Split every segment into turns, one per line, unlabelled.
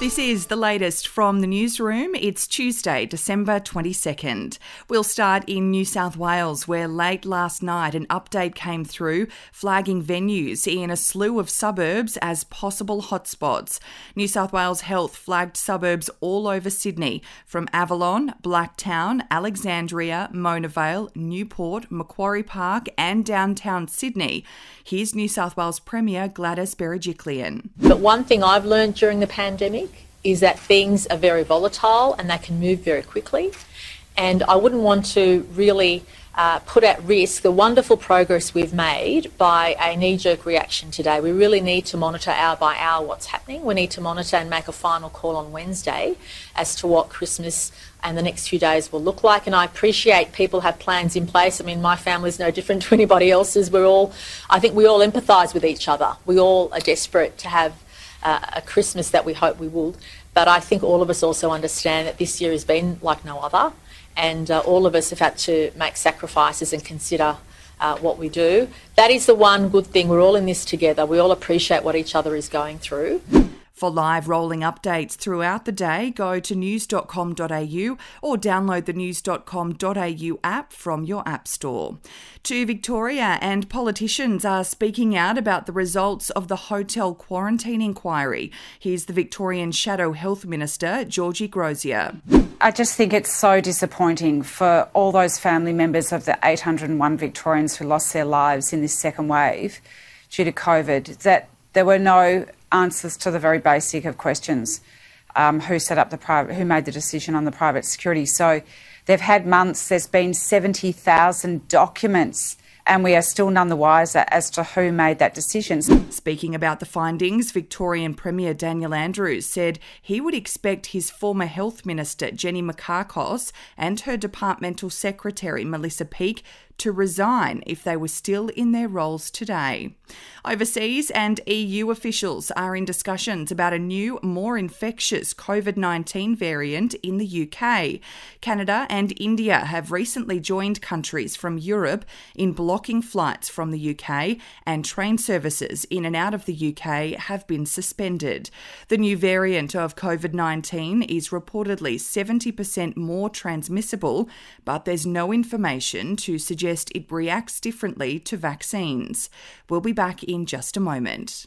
This is the latest from the newsroom. It's Tuesday, December 22nd. We'll start in New South Wales, where late last night an update came through flagging venues in a slew of suburbs as possible hotspots. New South Wales Health flagged suburbs all over Sydney, from Avalon, Blacktown, Alexandria, Mona Vale, Newport, Macquarie Park, and downtown Sydney. Here's New South Wales Premier Gladys Berejiklian.
But one thing I've learned during the pandemic is that things are very volatile and they can move very quickly. And I wouldn't want to really uh, put at risk the wonderful progress we've made by a knee jerk reaction today. We really need to monitor hour by hour what's happening. We need to monitor and make a final call on Wednesday as to what Christmas and the next few days will look like. And I appreciate people have plans in place. I mean, my family's no different to anybody else's. We're all, I think we all empathise with each other. We all are desperate to have uh, a Christmas that we hope we will. But I think all of us also understand that this year has been like no other, and uh, all of us have had to make sacrifices and consider uh, what we do. That is the one good thing. We're all in this together. We all appreciate what each other is going through.
For live rolling updates throughout the day, go to news.com.au or download the news.com.au app from your app store. To Victoria, and politicians are speaking out about the results of the hotel quarantine inquiry. Here's the Victorian Shadow Health Minister, Georgie Crozier.
I just think it's so disappointing for all those family members of the 801 Victorians who lost their lives in this second wave due to COVID that there were no answers to the very basic of questions. Um, who set up the private, who made the decision on the private security. So they've had months, there's been 70,000 documents and we are still none the wiser as to who made that decision.
Speaking about the findings, Victorian Premier Daniel Andrews said he would expect his former Health Minister Jenny Mikakos and her Departmental Secretary Melissa Peake to resign if they were still in their roles today. Overseas and EU officials are in discussions about a new, more infectious COVID 19 variant in the UK. Canada and India have recently joined countries from Europe in blocking flights from the UK, and train services in and out of the UK have been suspended. The new variant of COVID 19 is reportedly 70% more transmissible, but there's no information to suggest suggest it reacts differently to vaccines. We'll be back in just a moment.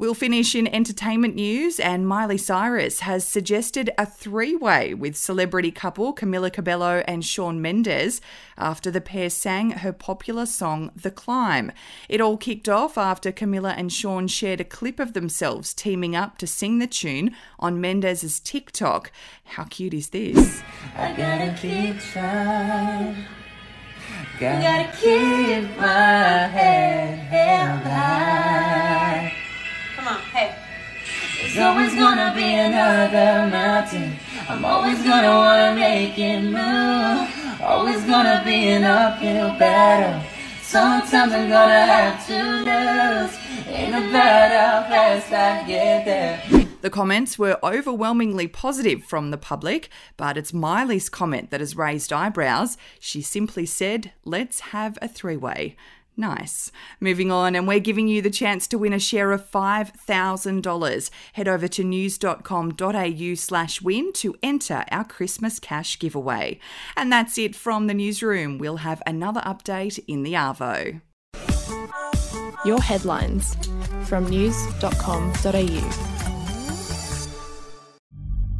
We'll finish in entertainment news, and Miley Cyrus has suggested a three way with celebrity couple Camila Cabello and Shawn Mendes after the pair sang her popular song The Climb. It all kicked off after Camila and Shawn shared a clip of themselves teaming up to sing the tune on Mendes' TikTok. How cute is this? I gotta keep trying. Gotta keep my head
another mountain. I'm always gonna wanna make it move. Always gonna be an uphill battle. Sometimes I'm gonna have to lose. Ain't about how fast I get there.
The comments were overwhelmingly positive from the public, but it's Miley's comment that has raised eyebrows. She simply said, Let's have a three way. Nice. Moving on, and we're giving you the chance to win a share of $5,000. Head over to news.com.au slash win to enter our Christmas cash giveaway. And that's it from the newsroom. We'll have another update in the Arvo.
Your headlines from news.com.au.